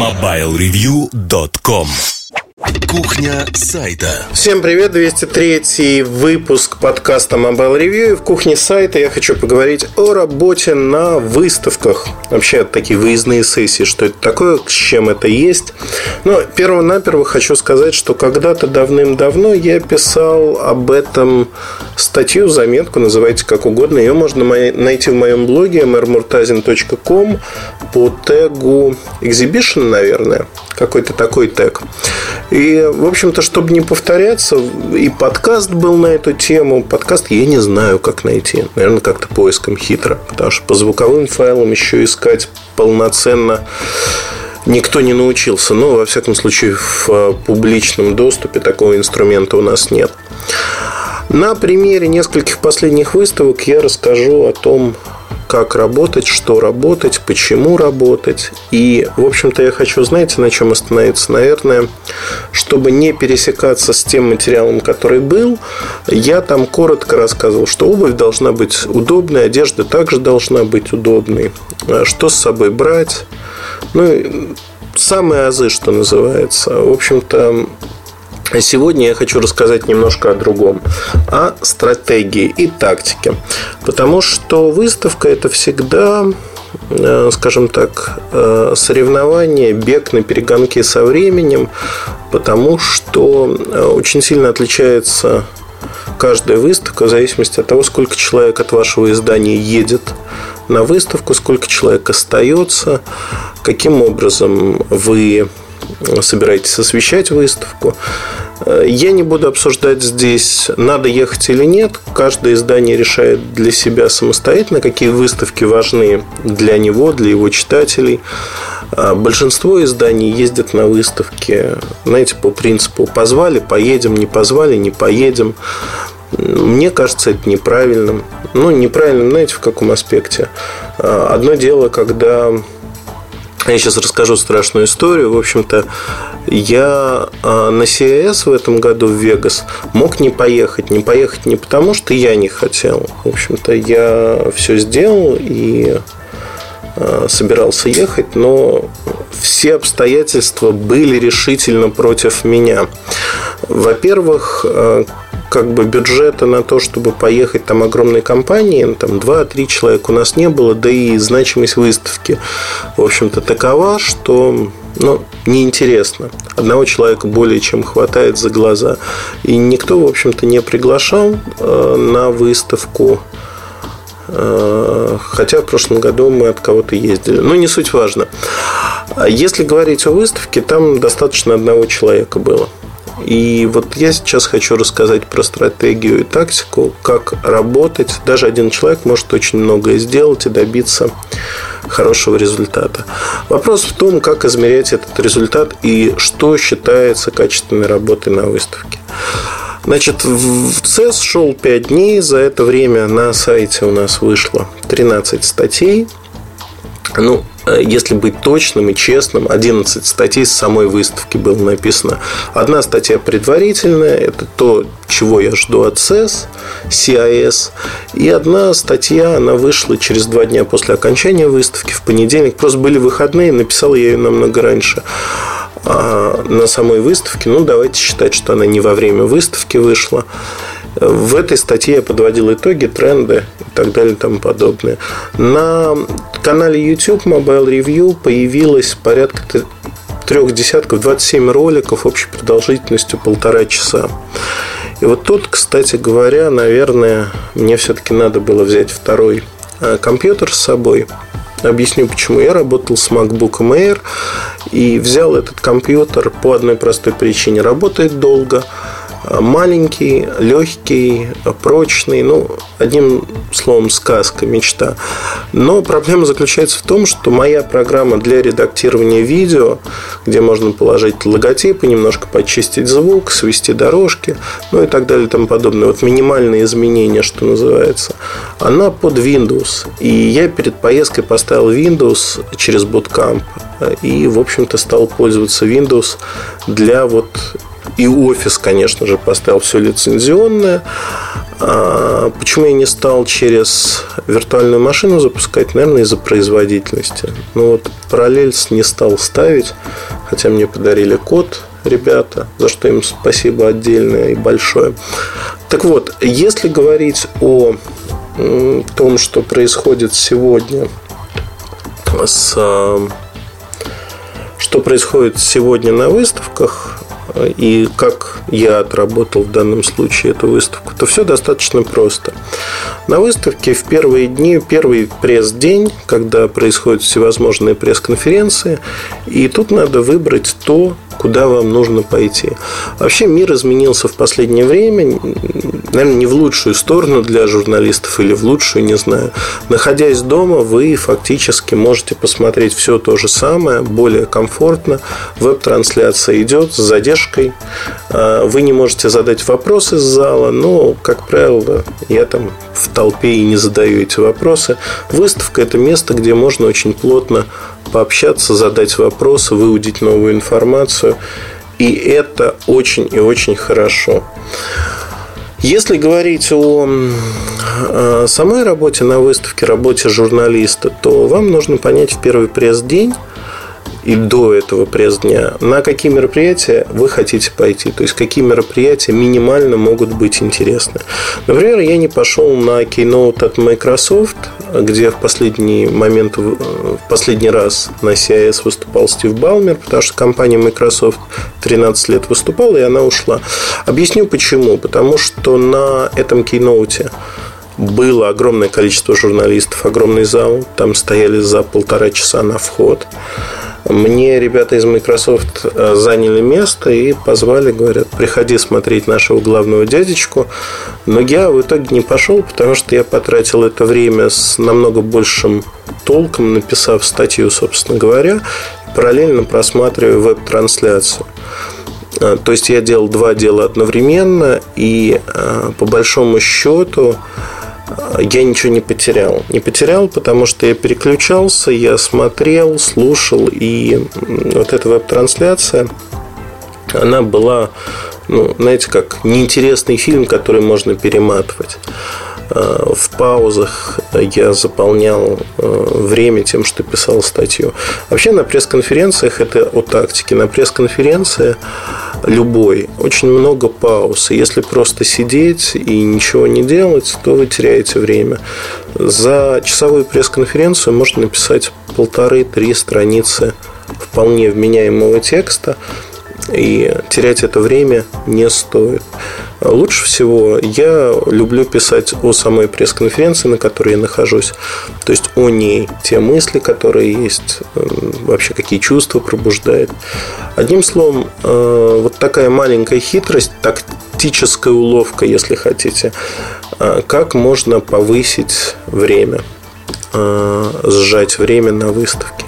MobileReview.com Кухня сайта. Всем привет, 203 выпуск подкаста Mobile Review. И в кухне сайта я хочу поговорить о работе на выставках. Вообще, такие выездные сессии, что это такое, с чем это есть. Но перво-наперво хочу сказать, что когда-то давным-давно я писал об этом статью, заметку, называйте как угодно. Ее можно найти в моем блоге mrmurtazin.com по тегу Exhibition, наверное. Какой-то такой тег. И, в общем-то, чтобы не повторяться, и подкаст был на эту тему. Подкаст я не знаю, как найти. Наверное, как-то поиском хитро. Потому что по звуковым файлам еще искать полноценно никто не научился. Но, во всяком случае, в э, публичном доступе такого инструмента у нас нет. На примере нескольких последних выставок я расскажу о том, как работать, что работать, почему работать. И, в общем-то, я хочу, знаете, на чем остановиться? Наверное, чтобы не пересекаться с тем материалом, который был, я там коротко рассказывал, что обувь должна быть удобной, одежда также должна быть удобной, что с собой брать. Ну, самые азы, что называется. В общем-то, Сегодня я хочу рассказать немножко о другом, о стратегии и тактике. Потому что выставка это всегда, э, скажем так, э, соревнование, бег на перегонке со временем, потому что э, очень сильно отличается каждая выставка в зависимости от того, сколько человек от вашего издания едет на выставку, сколько человек остается, каким образом вы собираетесь освещать выставку. Я не буду обсуждать здесь, надо ехать или нет. Каждое издание решает для себя самостоятельно, какие выставки важны для него, для его читателей. А большинство изданий ездят на выставки, знаете, по принципу позвали, поедем, не позвали, не поедем. Мне кажется, это неправильным. Ну, неправильным, знаете, в каком аспекте? Одно дело, когда я сейчас расскажу страшную историю. В общем-то, я а, на CES в этом году в Вегас мог не поехать. Не поехать не потому, что я не хотел. В общем-то, я все сделал и а, собирался ехать, но все обстоятельства были решительно против меня. Во-первых, а, как бы бюджета на то, чтобы поехать там огромной компании, ну, там 2-3 человека у нас не было, да и значимость выставки, в общем-то, такова, что ну, неинтересно. Одного человека более чем хватает за глаза. И никто, в общем-то, не приглашал э, на выставку. Э, хотя в прошлом году мы от кого-то ездили. Но не суть важно. Если говорить о выставке, там достаточно одного человека было. И вот я сейчас хочу рассказать про стратегию и тактику, как работать. Даже один человек может очень многое сделать и добиться хорошего результата. Вопрос в том, как измерять этот результат и что считается качественной работой на выставке. Значит, в CES шел 5 дней. За это время на сайте у нас вышло 13 статей. Ну, если быть точным и честным, 11 статей с самой выставки было написано. Одна статья предварительная, это то, чего я жду от CES, CIS. И одна статья, она вышла через два дня после окончания выставки, в понедельник. Просто были выходные, написал я ее намного раньше. А на самой выставке, ну, давайте считать, что она не во время выставки вышла. В этой статье я подводил итоги, тренды и так далее и тому подобное. На канале YouTube Mobile Review появилось порядка трех десятков, 27 роликов общей продолжительностью полтора часа. И вот тут, кстати говоря, наверное, мне все-таки надо было взять второй э, компьютер с собой. Объясню, почему. Я работал с MacBook Air и взял этот компьютер по одной простой причине. Работает долго, маленький, легкий, прочный, ну, одним словом, сказка, мечта. Но проблема заключается в том, что моя программа для редактирования видео, где можно положить логотипы, немножко почистить звук, свести дорожки, ну и так далее и тому подобное, вот минимальные изменения, что называется, она под Windows. И я перед поездкой поставил Windows через Bootcamp и, в общем-то, стал пользоваться Windows для вот и офис, конечно же, поставил все лицензионное. А почему я не стал через виртуальную машину запускать? Наверное, из-за производительности. Ну вот параллельс не стал ставить, хотя мне подарили код ребята, за что им спасибо отдельное и большое. Так вот, если говорить о том, что происходит сегодня с что происходит сегодня на выставках, и как я отработал в данном случае эту выставку, то все достаточно просто. На выставке в первые дни, первый пресс-день, когда происходят всевозможные пресс-конференции, и тут надо выбрать то, куда вам нужно пойти. Вообще мир изменился в последнее время, наверное, не в лучшую сторону для журналистов или в лучшую, не знаю. Находясь дома, вы фактически можете посмотреть все то же самое, более комфортно. Веб-трансляция идет с задержкой. А, вы не можете задать вопросы из зала, но, как правило, я там в толпе и не задаю эти вопросы. Выставка – это место, где можно очень плотно пообщаться, задать вопросы, выудить новую информацию. И это очень и очень хорошо. Если говорить о самой работе на выставке, работе журналиста, то вам нужно понять в первый пресс-день, и до этого пресс-дня, на какие мероприятия вы хотите пойти. То есть, какие мероприятия минимально могут быть интересны. Например, я не пошел на Keynote от Microsoft, где в последний момент, в последний раз на CIS выступал Стив Балмер, потому что компания Microsoft 13 лет выступала, и она ушла. Объясню почему. Потому что на этом Keynote было огромное количество журналистов, огромный зал. Там стояли за полтора часа на вход. Мне ребята из Microsoft э, заняли место и позвали, говорят, приходи смотреть нашего главного дядечку. Но я в итоге не пошел, потому что я потратил это время с намного большим толком, написав статью, собственно говоря, параллельно просматривая веб-трансляцию. Э, то есть я делал два дела одновременно, и э, по большому счету я ничего не потерял. Не потерял, потому что я переключался, я смотрел, слушал, и вот эта веб-трансляция, она была, ну, знаете, как неинтересный фильм, который можно перематывать. Э, в паузах я заполнял э, время тем, что писал статью. Вообще на пресс-конференциях это о тактике. На пресс-конференции любой очень много пауз. И если просто сидеть и ничего не делать, то вы теряете время. За часовую пресс-конференцию можно написать полторы-три страницы вполне вменяемого текста, и терять это время не стоит. Лучше всего я люблю писать о самой пресс-конференции, на которой я нахожусь. То есть о ней, те мысли, которые есть, вообще какие чувства пробуждает. Одним словом, э, вот такая маленькая хитрость, тактическая уловка, если хотите, э, как можно повысить время, э, сжать время на выставке.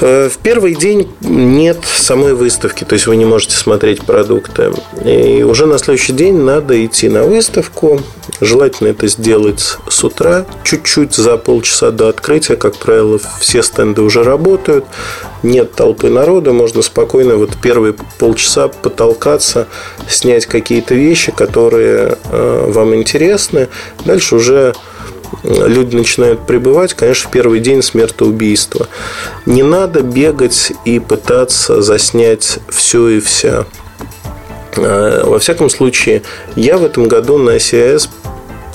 Э, в первый день нет самой выставки, то есть вы не можете смотреть продукты. И уже на следующий день надо идти на выставку. Желательно это сделать с утра, чуть-чуть за полчаса до открытия. Как правило, все стенды уже работают, нет толпы народа, можно спокойно вот первые полчаса потолкаться, снять какие-то вещи, которые э, вам интересны. Дальше уже люди начинают прибывать, конечно, в первый день смертоубийства. Не надо бегать и пытаться заснять все и вся. А, во всяком случае, я в этом году на CIS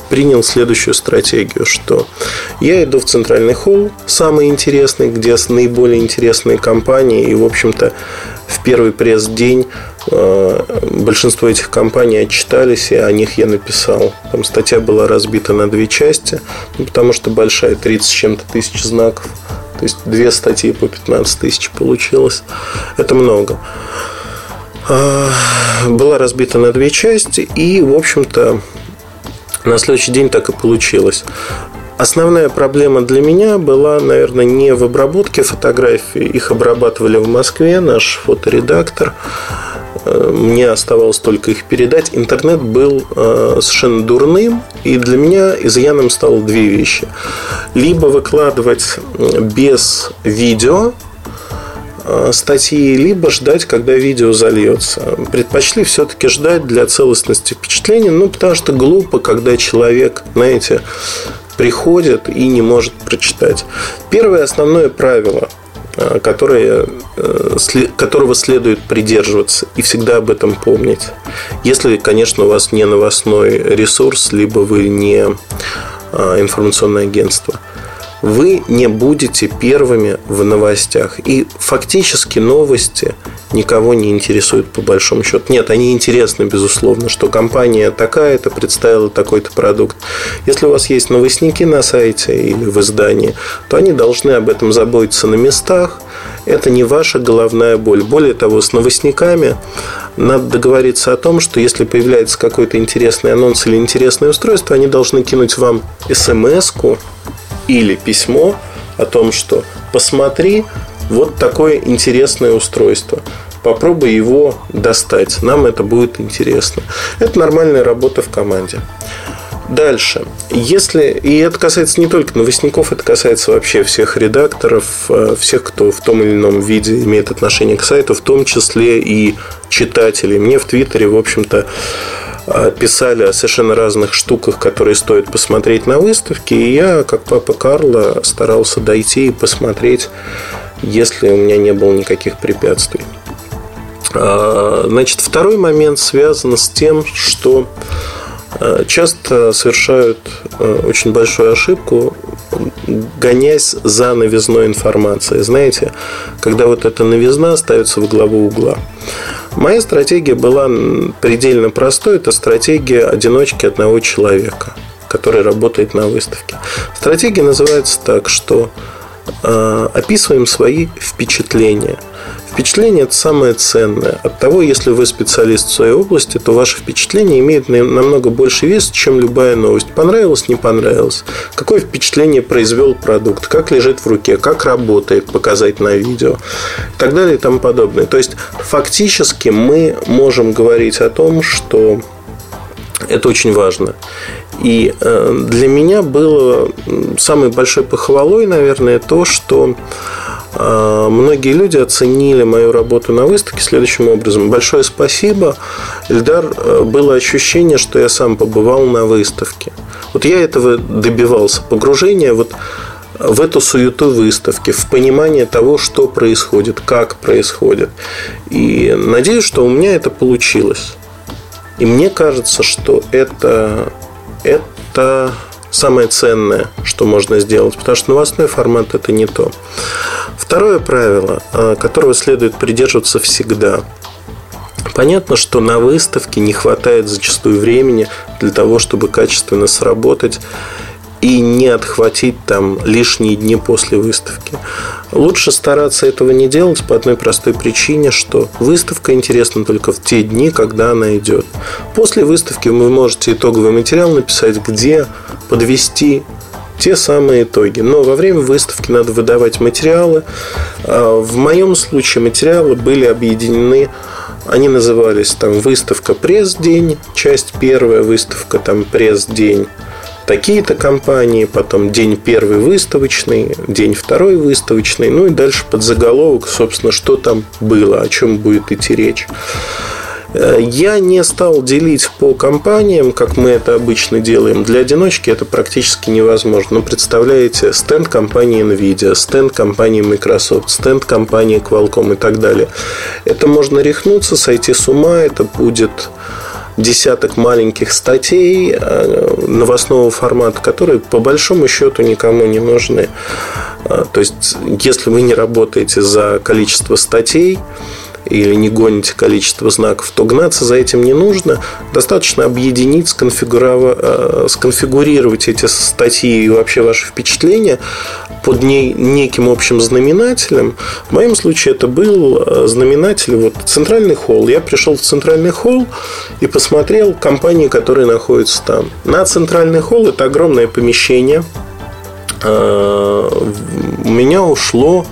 принял следующую стратегию, что я иду в центральный холл, самый интересный, где наиболее интересные компании, и, в общем-то, в первый пресс-день э, большинство этих компаний отчитались, и о них я написал. Там статья была разбита на две части, ну, потому что большая, 30 с чем-то тысяч знаков. То есть две статьи по 15 тысяч получилось. Это много. А, была разбита на две части, и, в общем-то, на следующий день так и получилось. Основная проблема для меня была, наверное, не в обработке фотографий. Их обрабатывали в Москве, наш фоторедактор. Э, мне оставалось только их передать. Интернет был э, совершенно дурным, и для меня изъяном стало две вещи. Либо выкладывать без видео, э, статьи, либо ждать, когда видео зальется. Предпочли все-таки ждать для целостности впечатления, ну, потому что глупо, когда человек, знаете, приходит и не может прочитать. Первое основное правило – которые, э, которого следует придерживаться и всегда об этом помнить. Если, конечно, у вас не новостной ресурс, либо вы не э, информационное агентство – вы не будете первыми в новостях. И фактически новости никого не интересуют по большому счету. Нет, они интересны, безусловно, что компания такая-то представила такой-то продукт. Если у вас есть новостники на сайте или в издании, то они должны об этом заботиться на местах. Это не ваша головная боль. Более того, с новостниками надо договориться о том, что если появляется какой-то интересный анонс или интересное устройство, они должны кинуть вам смс-ку или письмо о том, что посмотри, вот такое интересное устройство. Попробуй его достать. Нам это будет интересно. Это нормальная работа в команде. Дальше. Если, и это касается не только новостников, это касается вообще всех редакторов, э, всех, кто в том или ином виде имеет отношение к сайту, в том числе и читателей. Мне в Твиттере, в общем-то, писали о совершенно разных штуках, которые стоит посмотреть на выставке. И я, как папа Карла, старался дойти и посмотреть, если у меня не было никаких препятствий. А, значит, второй момент связан с тем, что а, часто совершают очень большую ошибку, гонясь за новизной информацией. Знаете, когда вот эта новизна ставится в главу угла. Моя стратегия была предельно простой. Это стратегия одиночки одного человека, который работает на выставке. Стратегия называется так, что э, описываем свои впечатления – Впечатление – это самое ценное. От того, если вы специалист в своей области, то ваше впечатление имеет намного больше вес, чем любая новость. Понравилось, не понравилось. Какое впечатление произвел продукт, как лежит в руке, как работает, показать на видео и так далее и тому подобное. То есть, фактически мы можем говорить о том, что это очень важно. И э, для меня было самой большой похвалой, наверное, то, что многие люди оценили мою работу на выставке следующим образом. Большое спасибо, Эльдар. Э, было ощущение, что я сам побывал на выставке. Вот я этого добивался. Погружение вот в эту суету выставки, в понимание того, что происходит, как происходит. И надеюсь, что у меня это получилось. И мне кажется, что это, это самое ценное, что можно сделать, потому что новостной формат это не то. Второе правило, э, которого следует придерживаться всегда. Понятно, что на выставке не хватает зачастую времени для того, чтобы качественно сработать и не отхватить там лишние дни после выставки. Лучше стараться этого не делать по одной простой причине, что выставка интересна только в те дни, когда она идет. После выставки вы можете итоговый материал написать, где подвести те самые итоги. Но во время выставки надо выдавать материалы. А, в моем случае материалы были объединены они назывались там выставка пресс-день, часть первая, выставка там пресс-день такие-то компании, потом день первый выставочный, день второй выставочный, ну и дальше под заголовок, собственно, что там было, о чем будет идти речь. Э, я не стал делить по компаниям, как мы это обычно делаем. Для одиночки это практически невозможно. Но представляете, стенд компании Nvidia, стенд компании Microsoft, стенд компании Qualcomm и так далее. Это можно рехнуться, сойти с ума, это будет десяток маленьких статей э, новостного формата, которые по большому счету никому не нужны. Э, то есть, если вы не работаете за количество статей, или не гоните количество знаков, то гнаться за этим не нужно. Достаточно объединить, э, сконфигурировать эти статьи и вообще ваши впечатления под неким общим знаменателем. В моем случае это был э, знаменатель вот, центральный холл. Я пришел в центральный холл и посмотрел компании, которые находятся там. На центральный холл это огромное помещение. Э, у меня ушло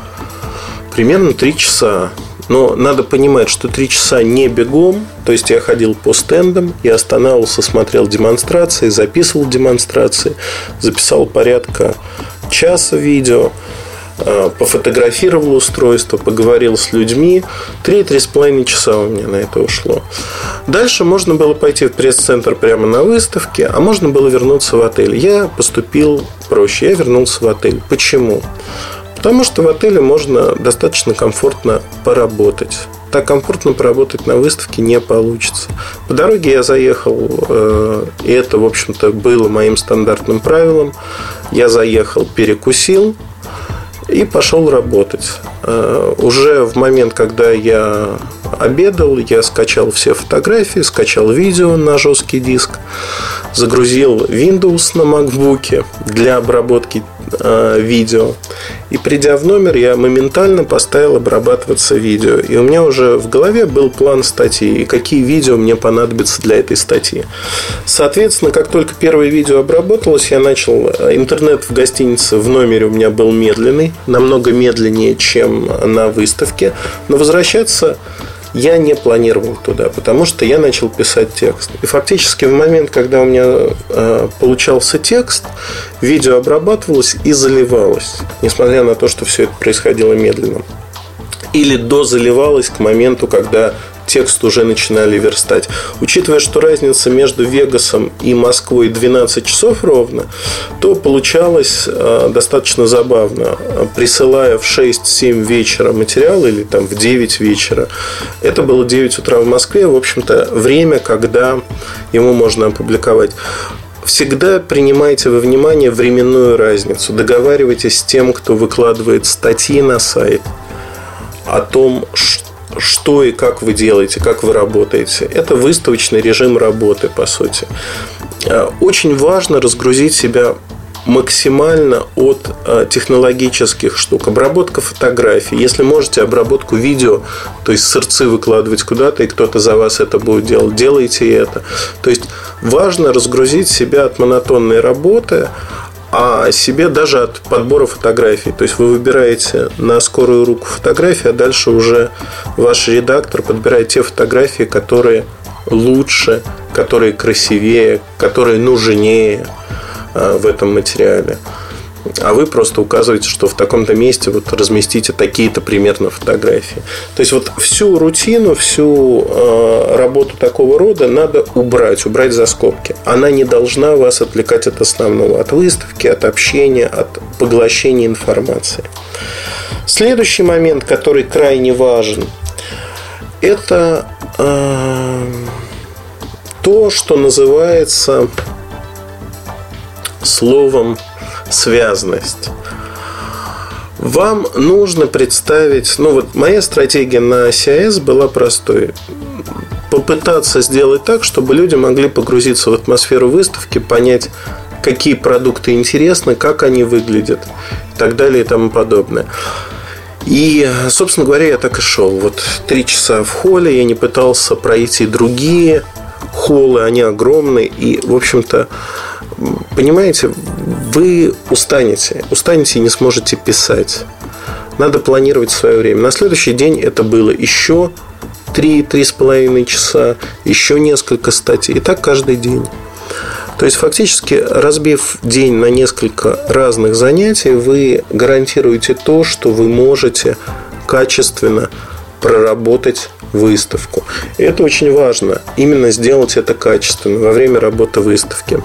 примерно 3 часа. Но надо понимать, что три часа не бегом, то есть я ходил по стендам, я останавливался, смотрел демонстрации, записывал демонстрации, записал порядка часа видео. э, пофотографировал устройство, поговорил с людьми. Три-три с половиной часа у меня на это ушло. Дальше можно было пойти в пресс-центр прямо на выставке, а можно было вернуться в отель. Я поступил проще, я вернулся в отель. Почему? Потому что в отеле можно достаточно комфортно поработать. Так комфортно поработать на выставке не получится. По дороге я заехал, э, и это, в общем-то, было моим стандартным правилом. Я заехал, перекусил и пошел работать. Э, уже в момент, когда я обедал, я скачал все фотографии, скачал видео на жесткий диск, загрузил Windows на MacBook для обработки э, видео. И придя в номер, я моментально поставил обрабатываться видео. И у меня уже в голове был план статьи, и какие видео мне понадобятся для этой статьи. Соответственно, как только первое видео обработалось, я начал... Э, интернет в гостинице в номере у меня был медленный, намного медленнее, чем на выставке. Но возвращаться я не планировал туда, потому что я начал писать текст. И фактически в момент, когда у меня э, получался текст, видео обрабатывалось и заливалось, несмотря на то, что все это происходило медленно. Или дозаливалось к моменту, когда текст уже начинали верстать. Учитывая, что разница между Вегасом и Москвой 12 часов ровно, то получалось э, достаточно забавно. Присылая в 6-7 вечера материал или там в 9 вечера, это было 9 утра в Москве, в общем-то, время, когда ему можно опубликовать всегда принимайте во внимание временную разницу. Договаривайтесь с тем, кто выкладывает статьи на сайт о том, что что и как вы делаете, как вы работаете. Это выставочный режим работы, по сути. Э, очень важно разгрузить себя максимально от э, технологических штук. Обработка фотографий. Если можете обработку видео, то есть сырцы выкладывать куда-то, и кто-то за вас это будет делать, делайте это. То есть важно разгрузить себя от монотонной работы, а себе даже от подбора фотографий. То есть вы выбираете на скорую руку фотографии, а дальше уже ваш редактор подбирает те фотографии, которые лучше, которые красивее, которые нужнее а, в этом материале а вы просто указываете, что в таком-то месте вот разместите такие-то примерно фотографии. То есть вот всю рутину, всю э, работу такого рода надо убрать, убрать за скобки. Она не должна вас отвлекать от основного, от выставки, от общения, от поглощения информации. Следующий момент, который крайне важен, это э, то, что называется словом связность. Вам нужно представить, ну вот моя стратегия на CIS была простой. Попытаться сделать так, чтобы люди могли погрузиться в атмосферу выставки, понять, какие продукты интересны, как они выглядят и так далее и тому подобное. И, собственно говоря, я так и шел. Вот три часа в холле, я не пытался пройти другие холлы, они огромные. И, в общем-то, понимаете, вы устанете, устанете и не сможете писать. Надо планировать свое время. На следующий день это было еще 3-3,5 часа, еще несколько статей. И так каждый день. То есть, фактически, разбив день на несколько разных занятий, вы гарантируете то, что вы можете качественно проработать выставку. И это очень важно. Именно сделать это качественно во время работы выставки.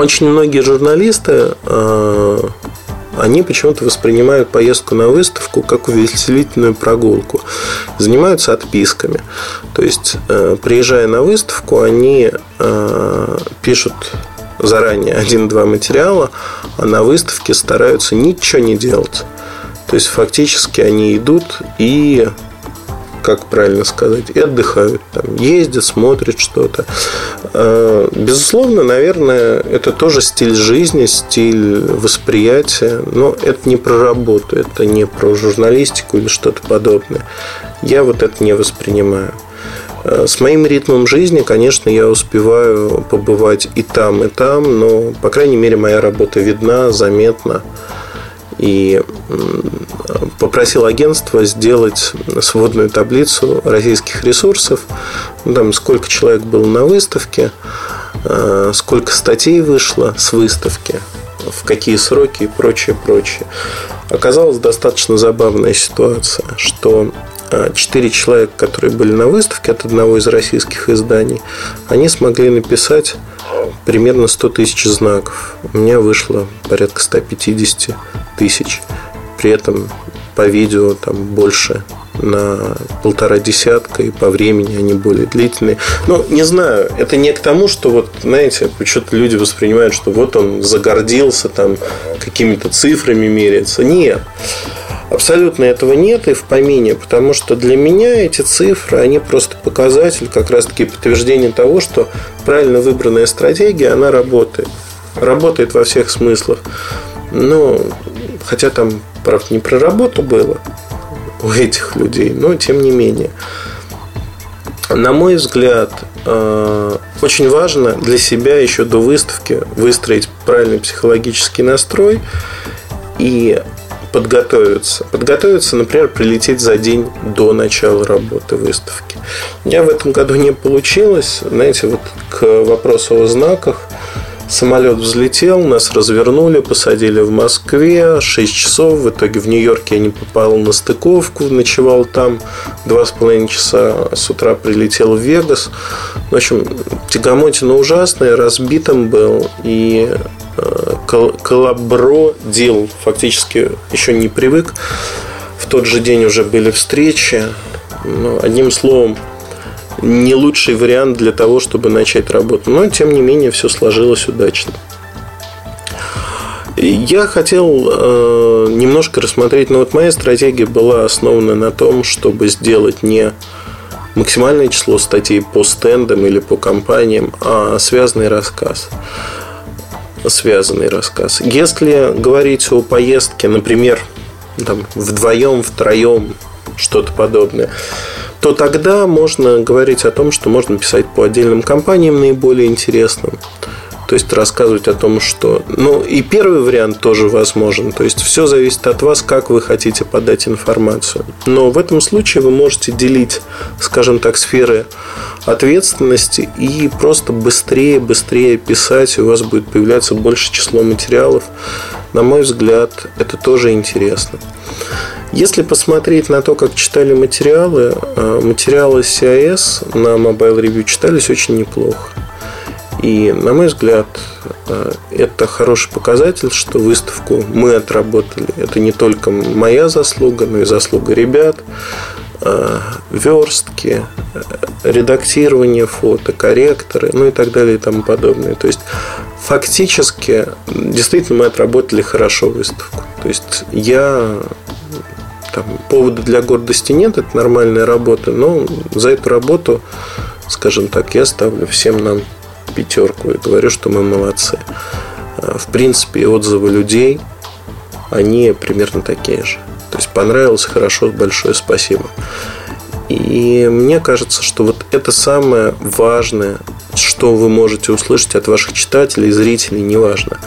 Очень многие журналисты, э, они почему-то воспринимают поездку на выставку как увеселительную прогулку. Занимаются отписками. То есть, э, приезжая на выставку, они э, пишут заранее один-два материала, а на выставке стараются ничего не делать. То есть, фактически они идут и как правильно сказать, и отдыхают, там, ездят, смотрят что-то. А, безусловно, наверное, это тоже стиль жизни, стиль восприятия, но это не про работу, это не про журналистику или что-то подобное. Я вот это не воспринимаю. А, с моим ритмом жизни, конечно, я успеваю побывать и там, и там, но, по крайней мере, моя работа видна, заметна и попросил агентство сделать сводную таблицу российских ресурсов, ну, там сколько человек было на выставке, э, сколько статей вышло с выставки, в какие сроки и прочее, прочее. Оказалась достаточно забавная ситуация, что четыре человека, которые были на выставке от одного из российских изданий, они смогли написать примерно 100 тысяч знаков. У меня вышло порядка 150 тысяч. При этом по видео там больше на полтора десятка, и по времени они более длительные. Но не знаю, это не к тому, что вот, знаете, почему-то люди воспринимают, что вот он загордился там какими-то цифрами меряется. Нет. Абсолютно этого нет и в помине, потому что для меня эти цифры, они просто показатель, как раз-таки подтверждение того, что правильно выбранная стратегия, она работает. Работает во всех смыслах. Ну, хотя там, правда, не про работу было, у этих людей, но тем не менее. На мой взгляд, э, очень важно для себя еще до выставки выстроить правильный психологический настрой и подготовиться. Подготовиться, например, прилететь за день до начала работы выставки. У меня в этом году не получилось. Знаете, вот к вопросу о знаках – Самолет взлетел, нас развернули, посадили в Москве 6 часов. В итоге в Нью-Йорке я не попал на стыковку, ночевал там два с половиной часа. С утра прилетел в Вегас. В общем, Тягомотина ужасная, разбитым был. И Колабро дел фактически еще не привык. В тот же день уже были встречи. Ну, одним словом, не лучший вариант для того, чтобы начать работу. Но, тем не менее, все сложилось удачно. Я хотел э, немножко рассмотреть, но вот моя стратегия была основана на том, чтобы сделать не максимальное число статей по стендам или по компаниям, а связанный рассказ. Связанный рассказ. Если говорить о поездке, например, там, вдвоем, втроем, что-то подобное, то тогда можно говорить о том, что можно писать по отдельным компаниям наиболее интересным. То есть рассказывать о том, что... Ну, и первый вариант тоже возможен. То есть все зависит от вас, как вы хотите подать информацию. Но в этом случае вы можете делить, скажем так, сферы ответственности и просто быстрее, быстрее писать, и у вас будет появляться больше число материалов. На мой взгляд, это тоже интересно. Если посмотреть на то, как читали материалы, э, материалы CIS на Mobile Review читались очень неплохо. И, на мой взгляд, э, это хороший показатель, что выставку мы отработали. Это не только моя заслуга, но и заслуга ребят, э, верстки, редактирование фото, корректоры, ну и так далее и тому подобное. То есть, фактически, действительно, мы отработали хорошо выставку. То есть, я там, повода для гордости нет, это нормальная работа, но за эту работу, скажем так, я ставлю всем нам пятерку и говорю, что мы молодцы. А, в принципе, отзывы людей, они примерно такие же. То есть понравилось хорошо, большое спасибо. И мне кажется, что вот это самое важное, что вы можете услышать от ваших читателей, зрителей, неважно.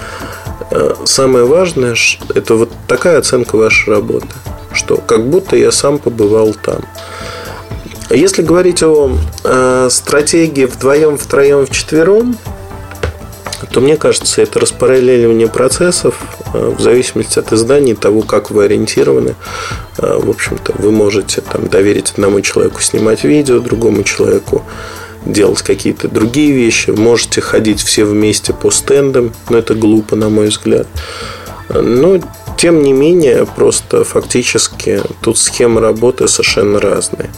А, самое важное – это вот такая оценка вашей работы что как будто я сам побывал там. Если говорить о э, стратегии вдвоем, втроем, вчетвером, то мне кажется, это распараллеливание процессов э, в зависимости от издания, того, как вы ориентированы. Э, в общем-то, вы можете там, доверить одному человеку снимать видео, другому человеку делать какие-то другие вещи. Можете ходить все вместе по стендам, но это глупо, на мой взгляд. Но тем не менее, просто фактически тут схемы работы совершенно разные.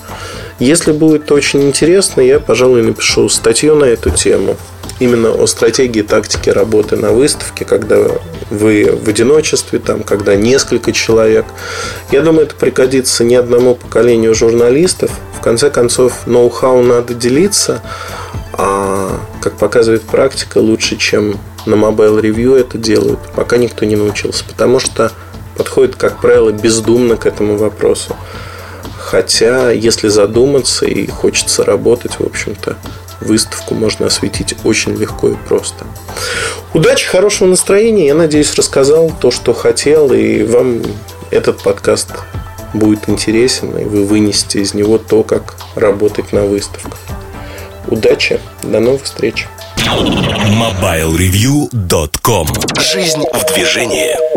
Если будет очень интересно, я, пожалуй, напишу статью на эту тему. Именно о стратегии тактики работы на выставке, когда вы в одиночестве, там, когда несколько человек. Я думаю, это пригодится не одному поколению журналистов. В конце концов, ноу-хау надо делиться, а, как показывает практика, лучше, чем на Mobile Review это делают, пока никто не научился. Потому что подходит, как правило, бездумно к этому вопросу. Хотя, если задуматься и хочется работать, в общем-то, выставку можно осветить очень легко и просто. Удачи, хорошего настроения. Я надеюсь, рассказал то, что хотел, и вам этот подкаст будет интересен, и вы вынесете из него то, как работать на выставках. Удачи, до новых встреч. MobileReview.com Жизнь в движении.